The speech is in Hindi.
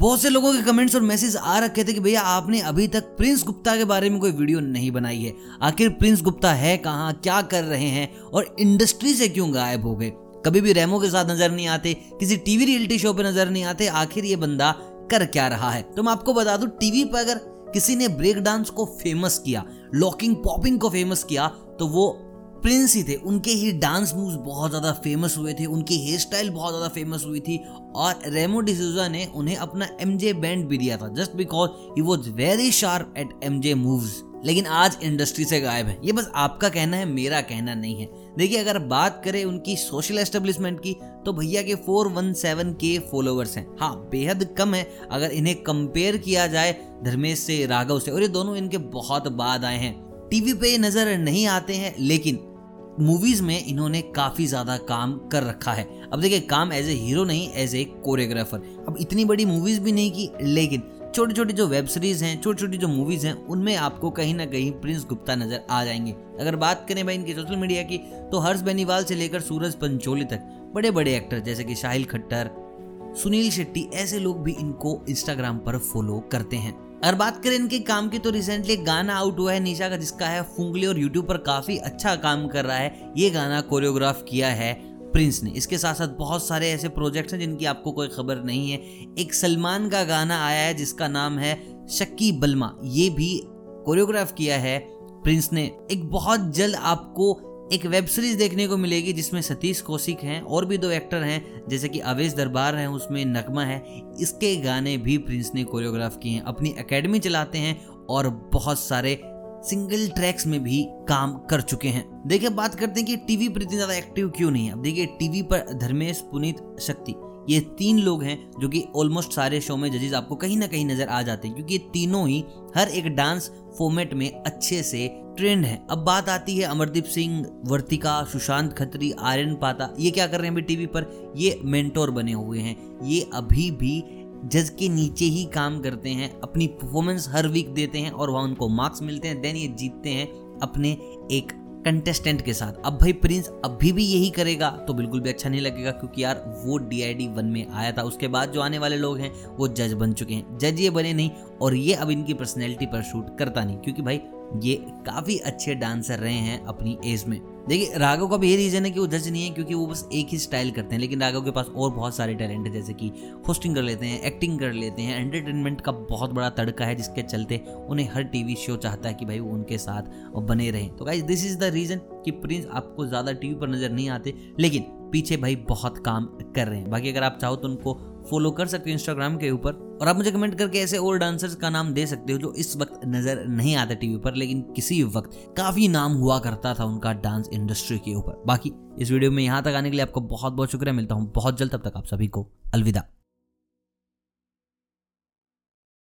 बहुत से लोगों के कमेंट्स और मैसेज आ रखे थे कि भैया आपने अभी तक प्रिंस गुप्ता के बारे में कोई वीडियो नहीं बनाई है। आखिर प्रिंस गुप्ता है कहाँ, क्या कर रहे हैं और इंडस्ट्री से क्यों गायब हो गए? कभी भी रेमो के साथ नज़र नहीं आते, किसी टीवी रियलिटी शो पे नज़र नहीं आते, आखिर ये बंदा कर क्या रहा है? तो मैं आपको बता दूँ टीवी पर अगर किसी ने ब्रेक डांस को फ़ेमस किया लॉकिंग पॉपिंग को फ़ेमस किया तो वो प्रिंस ही थे। उनके ही डांस मूव्स बहुत ज़्यादा फ़ेमस हुए थे, उनकी हेयर स्टाइल बहुत ज़्यादा फ़ेमस हुई थी और रेमो डिसूजा ने उन्हें अपना एम जे बैंड भी दिया था just because he was very sharp at M J moves लेकिन आज इंडस्ट्री से गायब है। ये बस आपका कहना है, मेरा कहना नहीं है। देखिए, अगर बात करें उनकी सोशल एस्टेब्लिशमेंट की तो भैया के 417 के फॉलोअर्स हैं। हाँ बेहद कम है, अगर इन्हें कंपेयर किया जाए धर्मेश से राघव से। और ये दोनों इनके बहुत बाद आए हैं। टीवी पे नज़र नहीं आते हैं, लेकिन मूवीज़ में इन्होंने काफ़ी ज़्यादा काम कर रखा है। अब देखिए, काम एज ए हीरो नहीं एज ए कोरियोग्राफर अब इतनी बड़ी मूवीज़ भी नहीं की, लेकिन छोटी छोटी जो वेब सीरीज़ हैं छोटी छोटी जो मूवीज़ हैं, उनमें आपको कहीं ना कहीं प्रिंस गुप्ता नज़र आ जाएँगे। अगर बात करें भाई इनकी सोशल मीडिया की तो हर्ष बेनीवाल से लेकर सूरज पंचोली तक बड़े बड़े एक्टर जैसे कि शाहिल खट्टर, सुनील शेट्टी, ऐसे लोग भी इनको इंस्टाग्राम पर फॉलो करते हैं। अगर बात करें इनके काम की तो रिसेंटली गाना आउट हुआ है निशा का, जिसका है फुंगली और यूट्यूब पर काफ़ी अच्छा काम कर रहा है। ये गाना कोरियोग्राफ किया है प्रिंस ने। इसके साथ साथ बहुत सारे ऐसे प्रोजेक्ट्स हैं जिनकी आपको कोई खबर नहीं है। एक सलमान का गाना आया है, जिसका नाम है शक्की बलमा। ये भी कोरियोग्राफ किया है प्रिंस ने। एक बहुत जल्द आपको एक वेब सीरीज़ देखने को मिलेगी जिसमें सतीश कौशिक हैं और भी दो एक्टर हैं, जैसे कि अवेश दरबार हैं, उसमें नगमा है। इसके गाने भी प्रिंस ने कोरियोग्राफ किए हैं। अपनी एकेडमी चलाते हैं और बहुत सारे सिंगल ट्रैक्स में भी काम कर चुके हैं। देखिए बात करते हैं कि टीवी पर इतनी ज़्यादा एक्टिव क्यों नहीं है? अब देखिए, टीवी पर धर्मेश, पुनीत, शक्ति, ये तीन लोग हैं जो कि ऑलमोस्ट सारे शो में जजेस आपको कहीं ना कहीं नज़र आ जाते हैं, क्योंकि ये तीनों ही हर एक डांस फॉर्मेट में अच्छे से ट्रेंड है। अब बात आती है अमरदीप सिंह, वर्तिका, सुशांत खत्री, आर्यन पाता, ये क्या कर रहे हैं अभी टीवी पर? ये मेंटोर बने हुए हैं। ये अभी भी जज के नीचे ही काम करते हैं, अपनी परफॉर्मेंस हर वीक देते हैं और वहाँ उनको मार्क्स मिलते हैं देन ये जीतते हैं अपने एक कंटेस्टेंट के साथ। अब भाई प्रिंस अभी भी यही करेगा तो बिल्कुल भी अच्छा नहीं लगेगा, क्योंकि यार वो डी आई डी वन में आया था। उसके बाद जो आने वाले लोग हैं, वो जज बन चुके हैं। जज ये बने नहीं, और ये अब इनकी पर्सनैलिटी पर शूट करता नहीं। क्योंकि भाई ये काफ़ी अच्छे डांसर रहे हैं अपनी एज में। देखिए, राघव का भी ये रीज़न है कि वो जज नहीं है, क्योंकि वो बस एक ही स्टाइल करते हैं, लेकिन राघव के पास और बहुत सारे टैलेंट है, जैसे कि होस्टिंग कर लेते हैं एक्टिंग कर लेते हैं एंटरटेनमेंट का बहुत बड़ा तड़का है जिसके चलते उन्हें हर टीवी शो चाहता है कि भाई वो उनके साथ बने रहें। तो guys this is the reason कि प्रिंस आपको ज़्यादा टीवी पर नज़र नहीं आते, लेकिन पीछे भाई बहुत काम कर रहे हैं। बाकी अगर आप चाहो तो उनको फॉलो कर सकते हो इंस्टाग्राम के ऊपर। और आप मुझे कमेंट करके ऐसे और डांसर्स का नाम दे सकते हो जो इस वक्त नज़र नहीं आता टीवी पर, लेकिन किसी वक्त काफ़ी नाम हुआ करता था उनका डांस इंडस्ट्री के ऊपर। बाकी इस वीडियो में यहाँ तक आने के लिए आपको बहुत बहुत शुक्रिया। मिलता हूँ बहुत जल्द, तब तक आप सभी को अलविदा।